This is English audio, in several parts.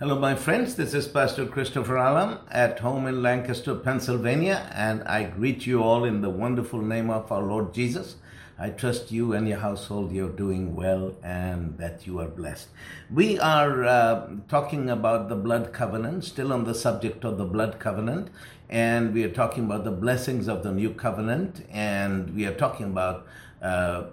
Hello, my friends. This is Pastor Christopher Alam at home in Lancaster, Pennsylvania, and I greet you all in the wonderful name of our Lord Jesus. I trust you and your household you're doing well and that you are blessed. We are uh, talking about the blood covenant, still on the subject of the blood covenant, and we are talking about the blessings of the new covenant, and we are talking about uh,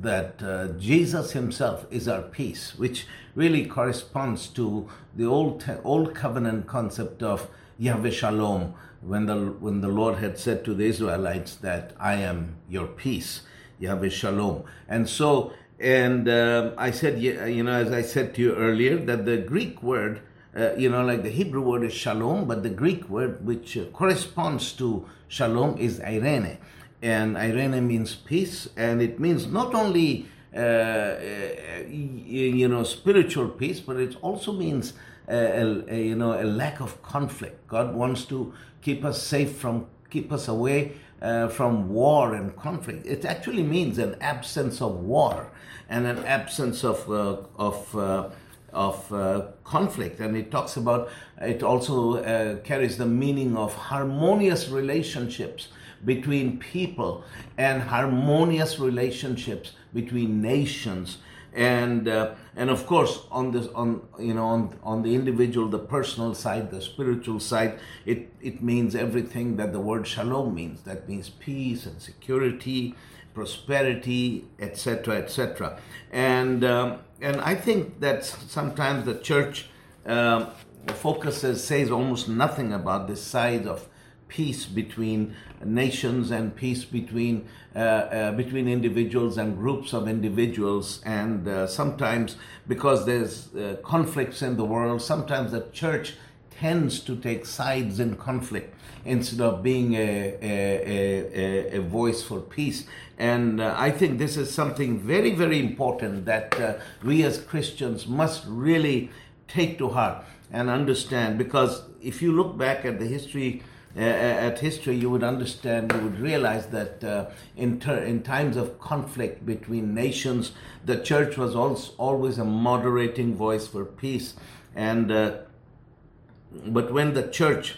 that uh, Jesus Himself is our peace, which really corresponds to the old old covenant concept of Yahweh Shalom, when the when the Lord had said to the Israelites that I am your peace, Yahweh Shalom, and so and uh, I said you know as I said to you earlier that the Greek word. Uh, you know, like the Hebrew word is shalom, but the Greek word which uh, corresponds to shalom is eirene and eirene means peace, and it means not only uh, uh, you know spiritual peace, but it also means a, a, you know a lack of conflict. God wants to keep us safe from keep us away uh, from war and conflict. It actually means an absence of war and an absence of uh, of uh, of uh, conflict and it talks about it also uh, carries the meaning of harmonious relationships between people and harmonious relationships between nations. And uh, and of course on this on you know on on the individual the personal side the spiritual side it it means everything that the word shalom means. That means peace and security prosperity etc etc and um, and i think that sometimes the church uh, focuses says almost nothing about this side of peace between nations and peace between uh, uh, between individuals and groups of individuals. And uh, sometimes because there's uh, conflicts in the world sometimes the church tends to take sides in conflict instead of being a, a, a, a voice for peace. And uh, I think this is something very, very important that uh, we as Christians must really take to heart and understand. Because if you look back at the history at history, you would understand, you would realize that uh, in, ter- in times of conflict between nations, the church was also always a moderating voice for peace. And uh, but when the church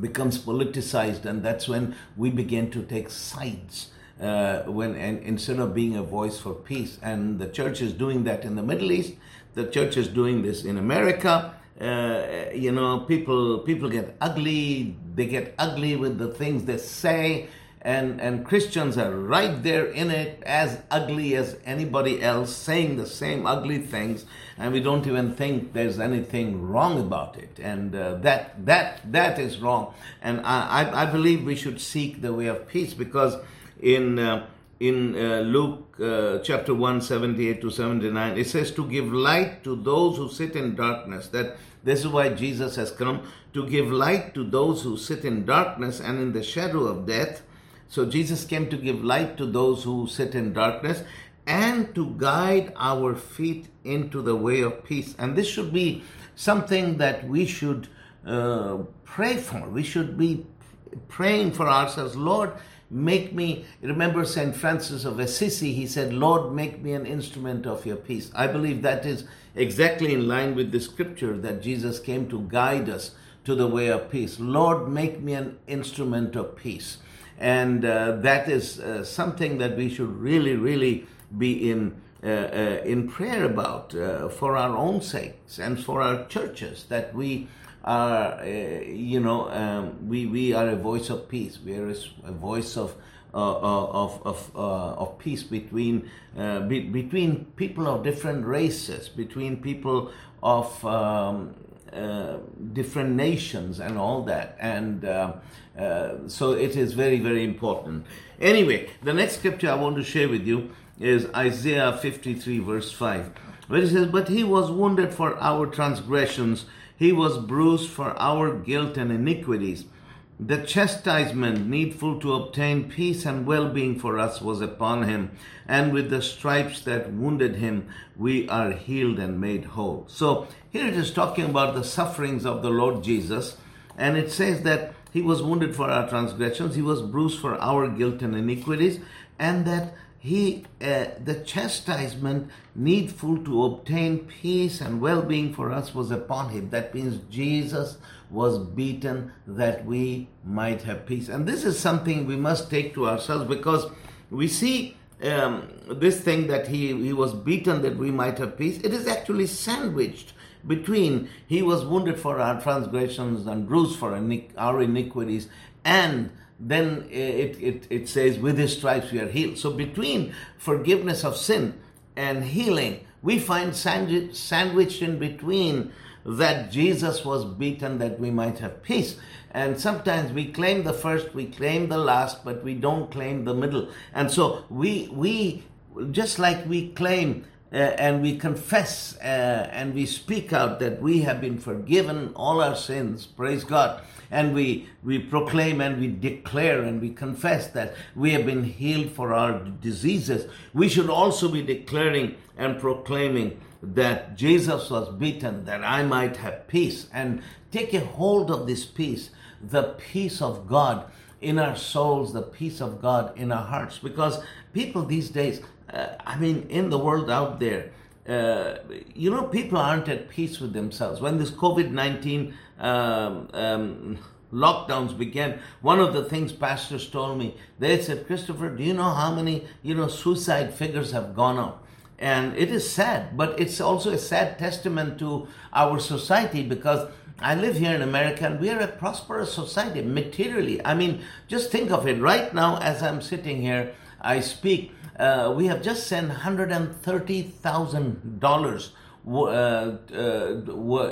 becomes politicized, and that's when we begin to take sides. Uh, when and instead of being a voice for peace, and the church is doing that in the Middle East, the church is doing this in America, uh, you know, people people get ugly. They get ugly with the things they say, and and Christians are right there in it, as ugly as anybody else, saying the same ugly things, and we don't even think there's anything wrong about it, and uh, that that that is wrong. And I, I, believe we should seek the way of peace because in uh, in uh, Luke uh, chapter 1, 78 to 79, it says to give light to those who sit in darkness. That this is why Jesus has come to give light to those who sit in darkness and in the shadow of death. So Jesus came to give light to those who sit in darkness and to guide our feet into the way of peace. And this should be something that we should uh, pray for. We should be praying for ourselves. Lord, Make me, remember St. Francis of Assisi, he said, Lord, make me an instrument of your peace. I believe that is exactly in line with the scripture that Jesus came to guide us to the way of peace. Lord, make me an instrument of peace. And uh, that is uh, something that we should really, really be in. Uh, uh in prayer about uh, for our own sakes and for our churches that we are, uh, you know, um, we, we are a voice of peace. We are a, voice of, uh, uh, of, of, uh, of peace between, uh, be, between people of different races, between people of um, uh, different nations and all that. And so it is very, very important. Anyway, the next scripture I want to share with you is Isaiah 53, verse 5, where it says, But he was wounded for our transgressions he was bruised for our guilt and iniquities. The chastisement needful to obtain peace and well being for us was upon him, and with the stripes that wounded him, we are healed and made whole. So here it is talking about the sufferings of the Lord Jesus, and it says that he was wounded for our transgressions, he was bruised for our guilt and iniquities, and that he uh, the chastisement needful to obtain peace and well-being for us was upon him. That means jesus was beaten that we might have peace. And this is something we must take to ourselves because we see um, this thing that he, he was beaten that we might have peace. It is actually sandwiched between he was wounded for our transgressions and bruised for our iniquities and then it, it, it says, with his stripes we are healed. So between forgiveness of sin and healing, we find sandwiched in between that Jesus was beaten that we might have peace. And sometimes we claim the first, we claim the last, but we don't claim the middle. And so we, we just like we claim uh, and we confess uh, and we speak out that we have been forgiven all our sins, praise God. And we, we proclaim and we declare and we confess that we have been healed for our diseases, we should also be declaring and proclaiming that Jesus was beaten that I might have peace. And take a hold of this peace, the peace of God in our souls, the peace of God in our hearts. Because people these days, uh, I mean, in the world out there, uh, you know, people aren't at peace with themselves. When this COVID 19 um, um, lockdowns began, one of the things pastors told me, they said, Christopher, do you know how many, you know, suicide figures have gone up? And it is sad, but it's also a sad testament to our society because I live here in America and we are a prosperous society materially. I mean, just think of it. Right now, as I'm sitting here, I speak uh, we have just sent $130,000, uh, uh,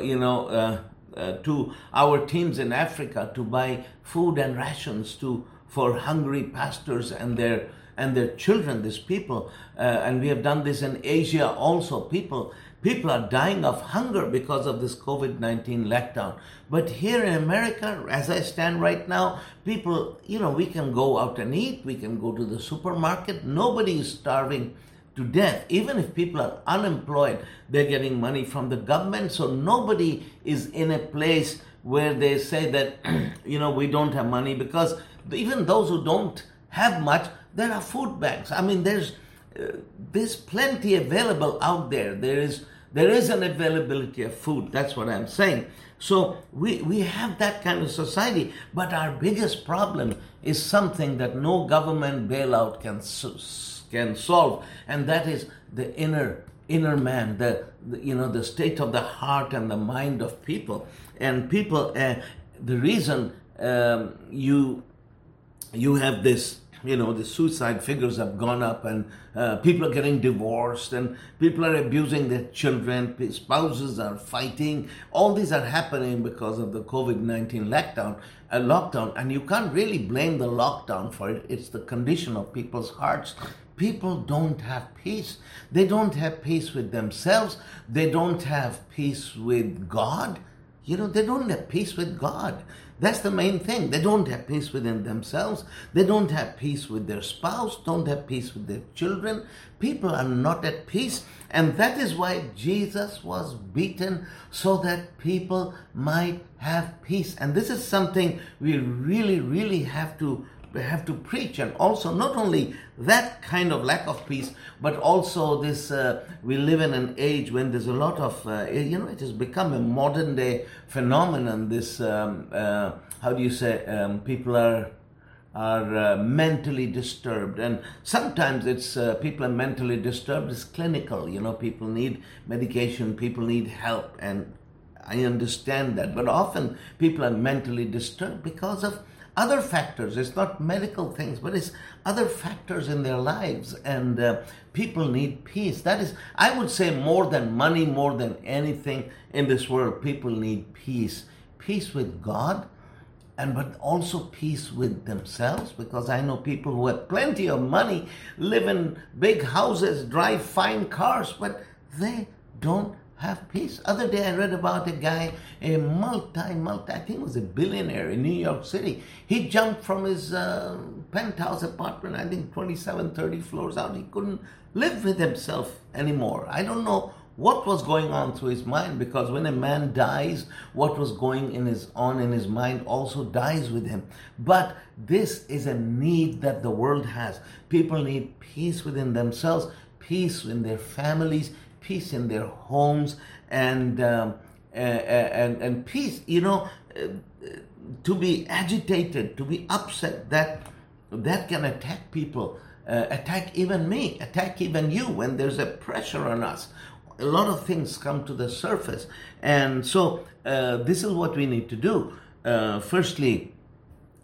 you know, uh, uh, to our teams in Africa to buy food and rations to for hungry pastors and their and their children, these people. And we have done this in Asia also. People People are dying of hunger because of this COVID 19 lockdown. But here in America, as I stand right now, people, you know, we can go out and eat, we can go to the supermarket. Nobody is starving to death. Even if people are unemployed, they're getting money from the government. So nobody is in a place where they say that, you know, we don't have money because even those who don't have much, there are food banks. I mean, there's there's plenty available out there. There is there is an availability of food. That's what I'm saying. So we, we have that kind of society, but our biggest problem is something that no government bailout can can solve, and that is the inner inner man, the, the you know the state of the heart and the mind of people. And people, uh, the reason um, you you have this you know the suicide figures have gone up and uh, people are getting divorced and people are abusing their children spouses are fighting. All these are happening because of the covid-19 lockdown uh, lockdown. And you can't really blame the lockdown for it. It's the condition of people's hearts. People don't have peace. They don't have peace with themselves. They don't have peace with god. You know they don't have peace with god that's the main thing. They don't have peace within themselves. They don't have peace with their spouse, don't have peace with their children. People are not at peace. And that is why Jesus was beaten so that people might have peace. And this is something we really, really have to have to preach. And also not only that kind of lack of peace but also this uh, we live in an age when there's a lot of uh, you know it has become a modern day phenomenon. This um, uh, how do you say um, people are are uh, mentally disturbed. And sometimes it's uh, people are mentally disturbed. It's clinical. You know people need medication. People need help. And i understand that. But often people are mentally disturbed because of other factors. It's not medical things, but it's other factors in their lives. And uh, people need peace. That is, I would say, more than money, more than anything in this world, people need peace. Peace with God, and but also peace with themselves because I know people who have plenty of money, live in big houses, drive fine cars, but they don't have peace. Other day I read about a guy, a multi, multi, I think was a billionaire in New York City. He jumped from his uh, penthouse apartment, I think 27, 30 floors out. He couldn't live with himself anymore. I don't know what was going on through his mind because when a man dies what was going in his on in his mind also dies with him but this is a need that the world has people need peace within themselves peace in their families peace in their homes and um, and and peace you know uh, to be agitated to be upset that that can attack people uh, attack even me attack even you when there's a pressure on us a lot of things come to the surface. And so uh, this is what we need to do. Uh, firstly,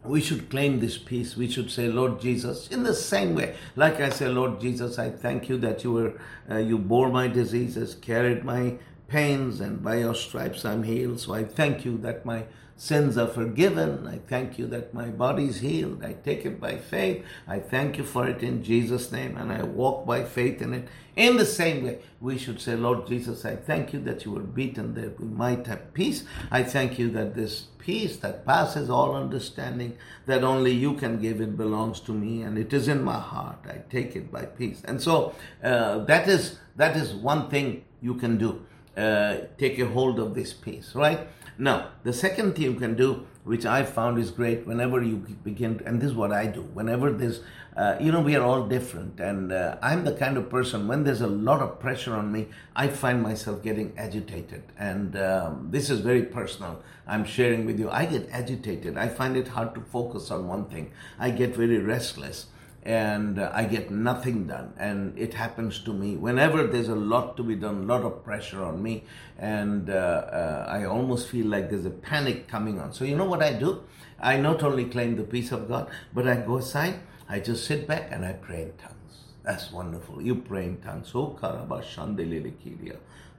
we should claim this peace. We should say, Lord Jesus, in the same way, like I say, Lord Jesus, I thank you that you were, uh, you bore my diseases, carried my pains, and by your stripes I'm healed. So I thank you that my sins are forgiven. I thank you that my body is healed. I take it by faith. I thank you for it in Jesus' name, and I walk by faith in it. In the same way, we should say, Lord Jesus, I thank you that you were beaten that we might have peace. I thank you that this peace that passes all understanding, that only you can give, it belongs to me, and it is in my heart. I take it by peace. And so uh, that is that is one thing you can do. Uh, take a hold of this peace, right? Now, the second thing you can do, which I found is great, whenever you begin, and this is what I do, whenever there's, uh, you know, we are all different, and uh, I'm the kind of person, when there's a lot of pressure on me, I find myself getting agitated. And um, this is very personal. I'm sharing with you. I get agitated. I find it hard to focus on one thing. I get very restless and I get nothing done. And it happens to me whenever there's a lot to be done, a lot of pressure on me, and uh, uh, I almost feel like there's a panic coming on. So, you know what I do? I not only claim the peace of God, but I go aside, I just sit back and I pray in tongues. That's wonderful. You pray in tongues. Oh,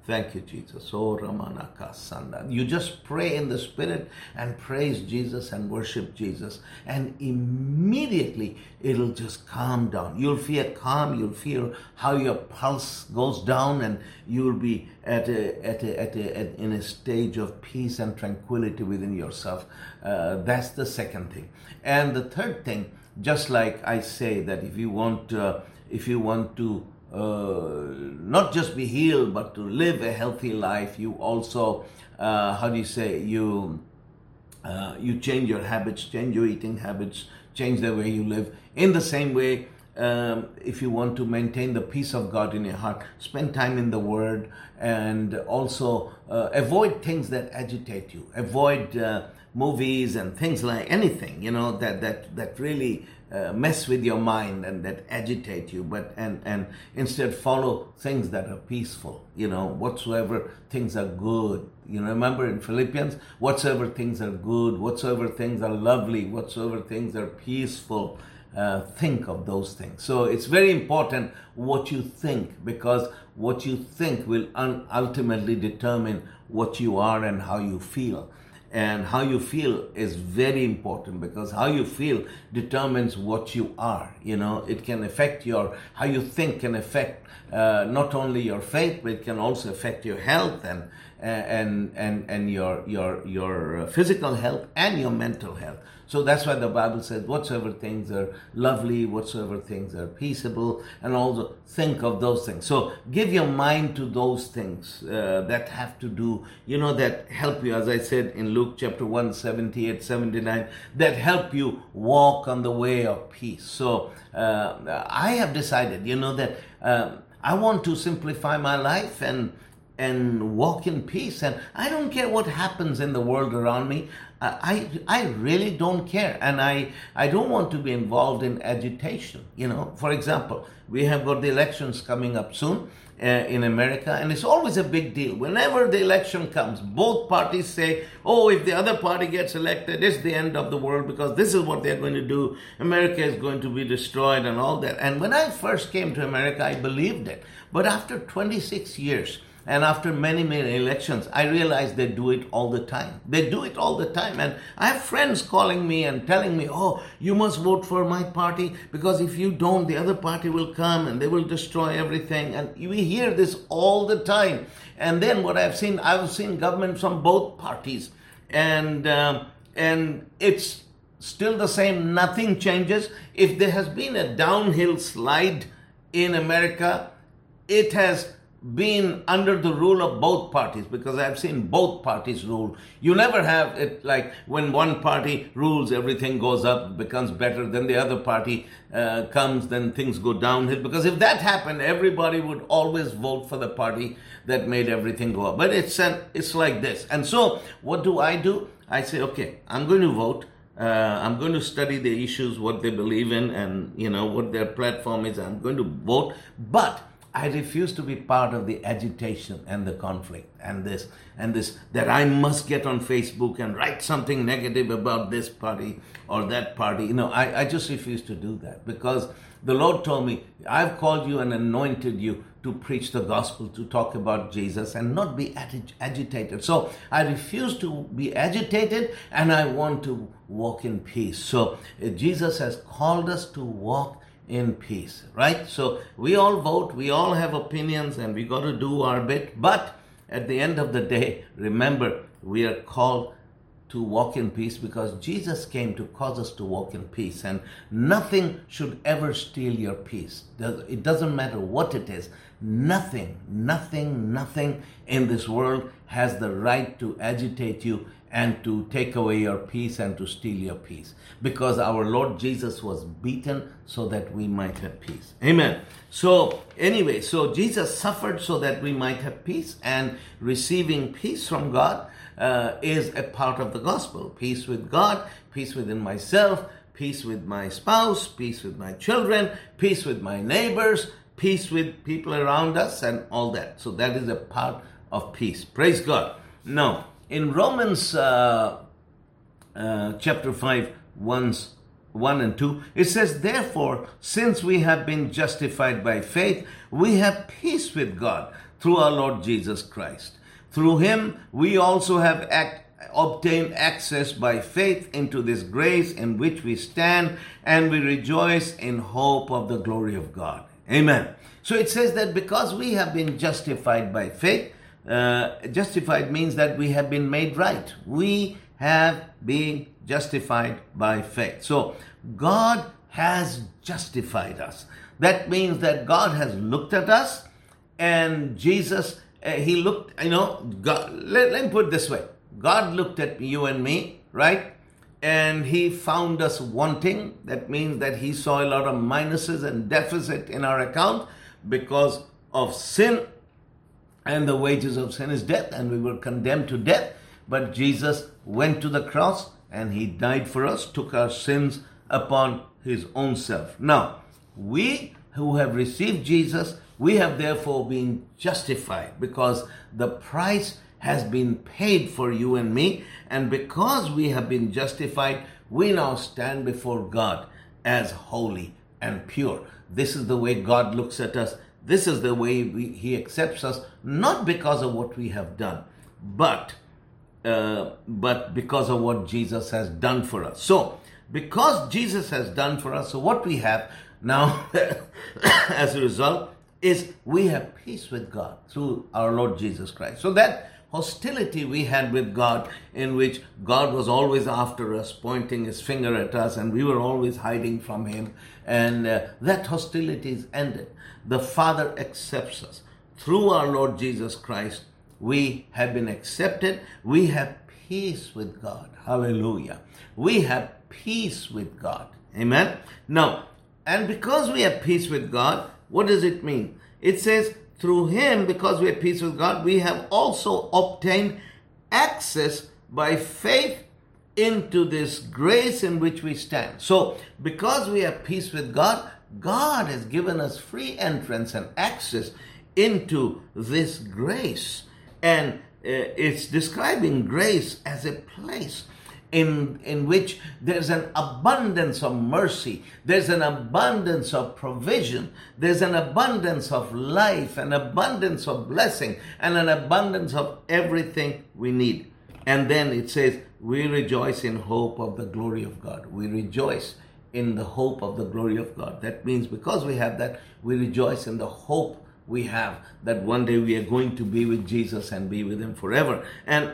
Thank you, Jesus. Oh, Ramanaka Sanda. You just pray in the Spirit and praise Jesus and worship Jesus, and immediately it'll just calm down. You'll feel calm. You'll feel how your pulse goes down, and you'll be at a, at a, at a, at, in a stage of peace and tranquility within yourself. Uh, that's the second thing. And the third thing, just like I say that if you want, uh, if you want to uh, not just be healed, but to live a healthy life. You also, uh, how do you say, you uh, you change your habits, change your eating habits, change the way you live. In the same way, um, if you want to maintain the peace of God in your heart, spend time in the Word and also uh, avoid things that agitate you. Avoid uh, movies and things like anything, you know, that, that, that really uh, mess with your mind and that agitate you but and and instead follow things that are peaceful you know whatsoever things are good. You know remember in philippians whatsoever things are good whatsoever things are lovely whatsoever things are peaceful uh, think of those things. So it's very important what you think because what you think will un- ultimately determine what you are and how you feel and how you feel is very important because how you feel determines what you are you know. It can affect your how you think can affect uh, not only your faith but it can also affect your health and and and and your your your physical health and your mental health so that's why the bible says whatsoever things are lovely whatsoever things are peaceable and also think of those things so give your mind to those things uh, that have to do you know that help you as i said in luke chapter 1 78 79 that help you walk on the way of peace so uh, i have decided you know that um, i want to simplify my life and and walk in peace. And I don't care what happens in the world around me. I, I really don't care. And I, I don't want to be involved in agitation. You know, for example, we have got the elections coming up soon. Uh, in America, and it's always a big deal. Whenever the election comes, both parties say, Oh, if the other party gets elected, it's the end of the world because this is what they're going to do. America is going to be destroyed and all that. And when I first came to America, I believed it. But after 26 years, and after many, many elections, I realized they do it all the time. They do it all the time. And I have friends calling me and telling me, oh, you must vote for my party because if you don't, the other party will come and they will destroy everything. And we hear this all the time. And then what I've seen, I've seen governments from both parties. And, uh, and it's still the same. Nothing changes. If there has been a downhill slide in America, it has been under the rule of both parties because I've seen both parties rule. You never have it like when one party rules, everything goes up, becomes better, then the other party uh, comes, then things go downhill. Because if that happened, everybody would always vote for the party that made everything go up. But it's an, it's like this. And so, what do I do? I say, okay, I'm going to vote. Uh, I'm going to study the issues, what they believe in, and you know what their platform is. I'm going to vote, but I refuse to be part of the agitation and the conflict and this and this that I must get on Facebook and write something negative about this party or that party. You know, I, I just refuse to do that because the Lord told me, I've called you and anointed you to preach the gospel, to talk about Jesus and not be ag- agitated. So I refuse to be agitated and I want to walk in peace. So uh, Jesus has called us to walk in peace, right? So we all vote, we all have opinions, and we got to do our bit. But at the end of the day, remember, we are called to walk in peace because Jesus came to cause us to walk in peace, and nothing should ever steal your peace. It doesn't matter what it is. Nothing, nothing, nothing in this world has the right to agitate you and to take away your peace and to steal your peace. Because our Lord Jesus was beaten so that we might have peace. Amen. So, anyway, so Jesus suffered so that we might have peace, and receiving peace from God uh, is a part of the gospel. Peace with God, peace within myself, peace with my spouse, peace with my children, peace with my neighbors, peace with people around us, and all that. So, that is a part of peace. Praise God. Now, in Romans uh, uh, chapter 5, 1, 1 and 2, it says, Therefore, since we have been justified by faith, we have peace with God through our Lord Jesus Christ. Through him, we also have act, obtained access by faith into this grace in which we stand, and we rejoice in hope of the glory of God. Amen. So it says that because we have been justified by faith, uh, justified means that we have been made right. We have been justified by faith. So God has justified us. That means that God has looked at us and Jesus, uh, He looked, you know, God, let, let me put it this way God looked at you and me, right? And He found us wanting. That means that He saw a lot of minuses and deficit in our account because of sin and the wages of sin is death, and we were condemned to death. But Jesus went to the cross and he died for us, took our sins upon his own self. Now, we who have received Jesus, we have therefore been justified because the price has been paid for you and me. And because we have been justified, we now stand before God as holy and pure. This is the way God looks at us this is the way we, He accepts us, not because of what we have done, but uh, but because of what Jesus has done for us. So, because Jesus has done for us, so what we have now, as a result, is we have peace with God through our Lord Jesus Christ. So that hostility we had with God, in which God was always after us, pointing his finger at us, and we were always hiding from him, and uh, that hostility is ended the Father accepts us. Through our Lord Jesus Christ, we have been accepted. We have peace with God. Hallelujah. We have peace with God. Amen. Now, and because we have peace with God, what does it mean? It says, through Him, because we have peace with God, we have also obtained access by faith into this grace in which we stand. So, because we have peace with God, God has given us free entrance and access into this grace. And uh, it's describing grace as a place in, in which there's an abundance of mercy, there's an abundance of provision, there's an abundance of life, an abundance of blessing, and an abundance of everything we need. And then it says, We rejoice in hope of the glory of God. We rejoice in the hope of the glory of God. That means because we have that, we rejoice in the hope we have that one day we are going to be with Jesus and be with Him forever. And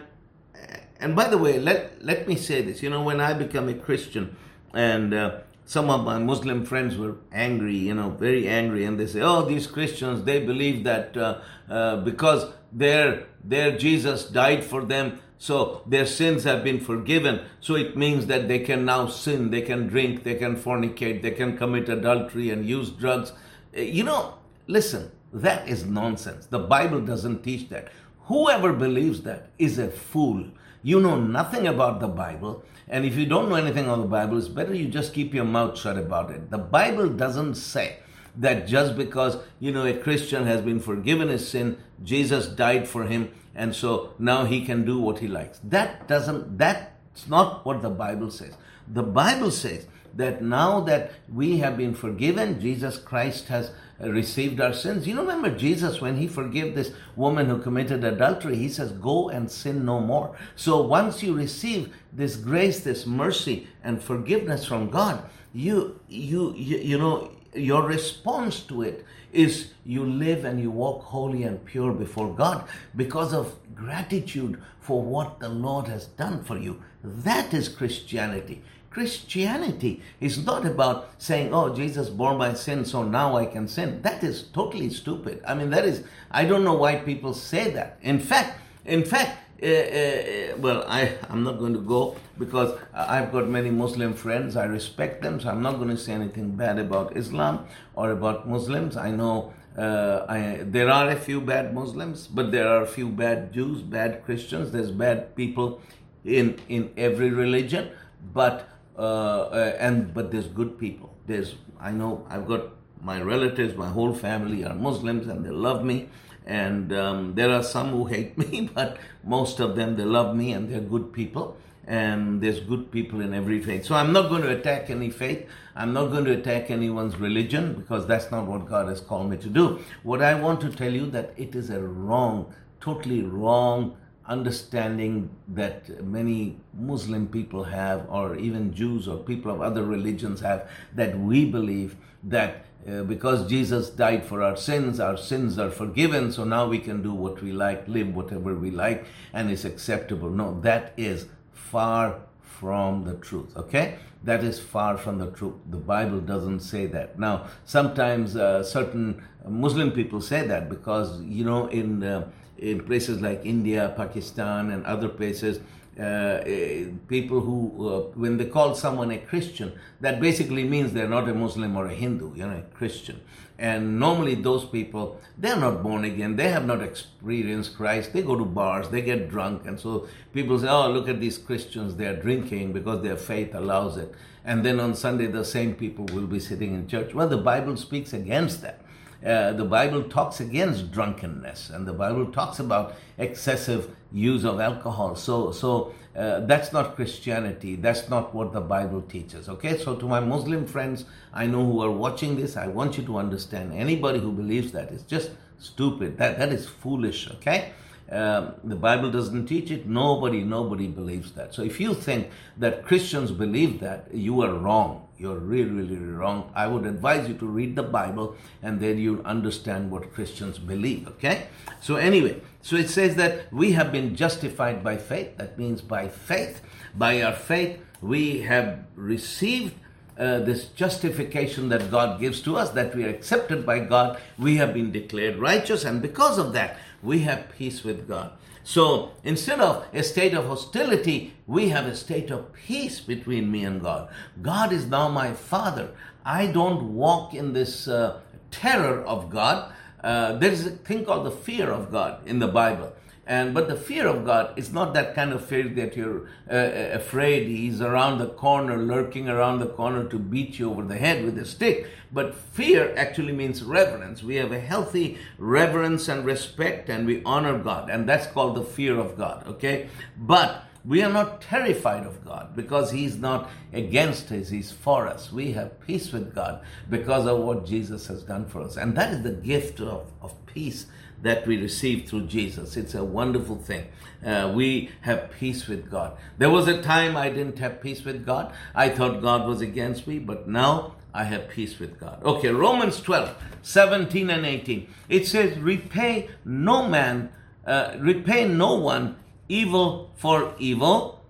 and by the way, let let me say this. You know, when I become a Christian, and uh, some of my Muslim friends were angry, you know, very angry, and they say, "Oh, these Christians, they believe that uh, uh, because their their Jesus died for them, so their sins have been forgiven. So it means that they can now sin, they can drink, they can fornicate, they can commit adultery and use drugs. Uh, you know, listen, that is nonsense. The Bible doesn't teach that. Whoever believes that is a fool. You know nothing about the Bible. And if you don't know anything about the Bible, it's better you just keep your mouth shut about it. The Bible doesn't say that just because, you know, a Christian has been forgiven his sin, Jesus died for him, and so now he can do what he likes. That doesn't, that's not what the Bible says. The Bible says that now that we have been forgiven, Jesus Christ has uh, received our sins. You remember Jesus when he forgave this woman who committed adultery, he says, Go and sin no more. So once you receive this grace, this mercy, and forgiveness from God, you you you, you know your response to it is you live and you walk holy and pure before God because of gratitude for what the Lord has done for you. That is Christianity. Christianity is not about saying, oh, Jesus bore my sin, so now I can sin. That is totally stupid. I mean, that is, I don't know why people say that. In fact, in fact, uh, uh, well, I, I'm not going to go because I've got many Muslim friends. I respect them, so I'm not going to say anything bad about Islam or about Muslims. I know uh, I, there are a few bad Muslims, but there are a few bad Jews, bad Christians. There's bad people in in every religion, but uh, uh, and but there's good people. There's I know I've got my relatives, my whole family are Muslims, and they love me. And um, there are some who hate me, but most of them they love me, and they're good people. And there's good people in every faith. So I'm not going to attack any faith. I'm not going to attack anyone's religion because that's not what God has called me to do. What I want to tell you that it is a wrong, totally wrong understanding that many Muslim people have, or even Jews or people of other religions have, that we believe that uh, because Jesus died for our sins, our sins are forgiven, so now we can do what we like, live whatever we like, and it's acceptable. No, that is far from the truth, okay? That is far from the truth. The Bible doesn't say that. Now, sometimes uh, certain Muslim people say that because, you know, in uh, in places like India, Pakistan, and other places, uh, eh, people who, uh, when they call someone a Christian, that basically means they're not a Muslim or a Hindu, you know, a Christian. And normally those people, they're not born again, they have not experienced Christ, they go to bars, they get drunk, and so people say, oh, look at these Christians, they're drinking because their faith allows it. And then on Sunday, the same people will be sitting in church. Well, the Bible speaks against that. Uh, the Bible talks against drunkenness, and the Bible talks about excessive use of alcohol. So, so uh, that's not Christianity. That's not what the Bible teaches. Okay, so to my Muslim friends, I know who are watching this, I want you to understand. Anybody who believes that is just stupid. That that is foolish. Okay. Um, the Bible doesn't teach it. Nobody, nobody believes that. So if you think that Christians believe that, you are wrong. You're really, really wrong. I would advise you to read the Bible and then you'll understand what Christians believe. Okay? So, anyway, so it says that we have been justified by faith. That means by faith. By our faith, we have received uh, this justification that God gives to us, that we are accepted by God, we have been declared righteous, and because of that, we have peace with God. So instead of a state of hostility, we have a state of peace between me and God. God is now my Father. I don't walk in this uh, terror of God. Uh, there is a thing called the fear of God in the Bible. And but the fear of God is not that kind of fear that you're uh, uh, afraid He's around the corner, lurking around the corner to beat you over the head with a stick. But fear actually means reverence. We have a healthy reverence and respect, and we honor God, and that's called the fear of God. Okay, but we are not terrified of God because He's not against us, He's for us. We have peace with God because of what Jesus has done for us. And that is the gift of, of peace that we receive through Jesus. It's a wonderful thing. Uh, we have peace with God. There was a time I didn't have peace with God. I thought God was against me, but now I have peace with God. Okay, Romans 12, 17 and 18. It says, Repay no man, uh, repay no one evil for evil,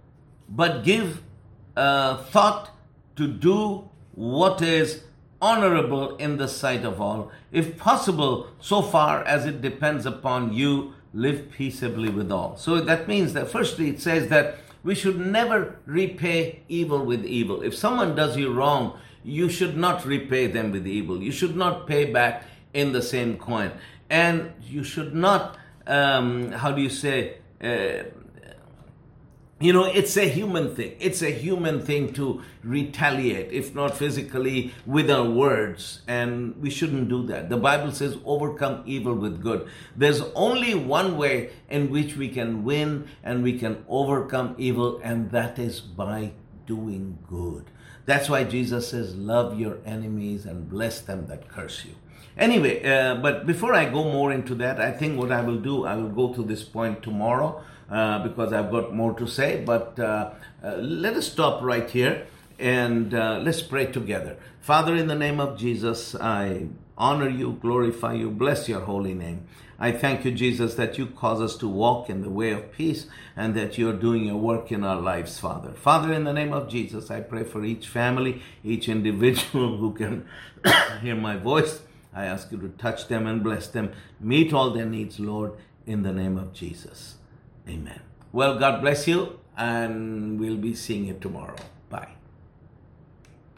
but give uh, thought to do what is honorable in the sight of all. If possible, so far as it depends upon you, live peaceably with all. So that means that firstly it says that we should never repay evil with evil. If someone does you wrong, you should not repay them with evil. You should not pay back in the same coin. And you should not, um, how do you say, uh, you know, it's a human thing. It's a human thing to retaliate, if not physically, with our words. And we shouldn't do that. The Bible says, overcome evil with good. There's only one way in which we can win and we can overcome evil, and that is by doing good. That's why Jesus says, love your enemies and bless them that curse you. Anyway, uh, but before I go more into that, I think what I will do, I will go to this point tomorrow uh, because I've got more to say. But uh, uh, let us stop right here and uh, let's pray together. Father, in the name of Jesus, I honor you, glorify you, bless your holy name. I thank you, Jesus, that you cause us to walk in the way of peace and that you're doing your work in our lives, Father. Father, in the name of Jesus, I pray for each family, each individual who can hear my voice. I ask you to touch them and bless them. Meet all their needs, Lord, in the name of Jesus. Amen. Well, God bless you, and we'll be seeing you tomorrow. Bye.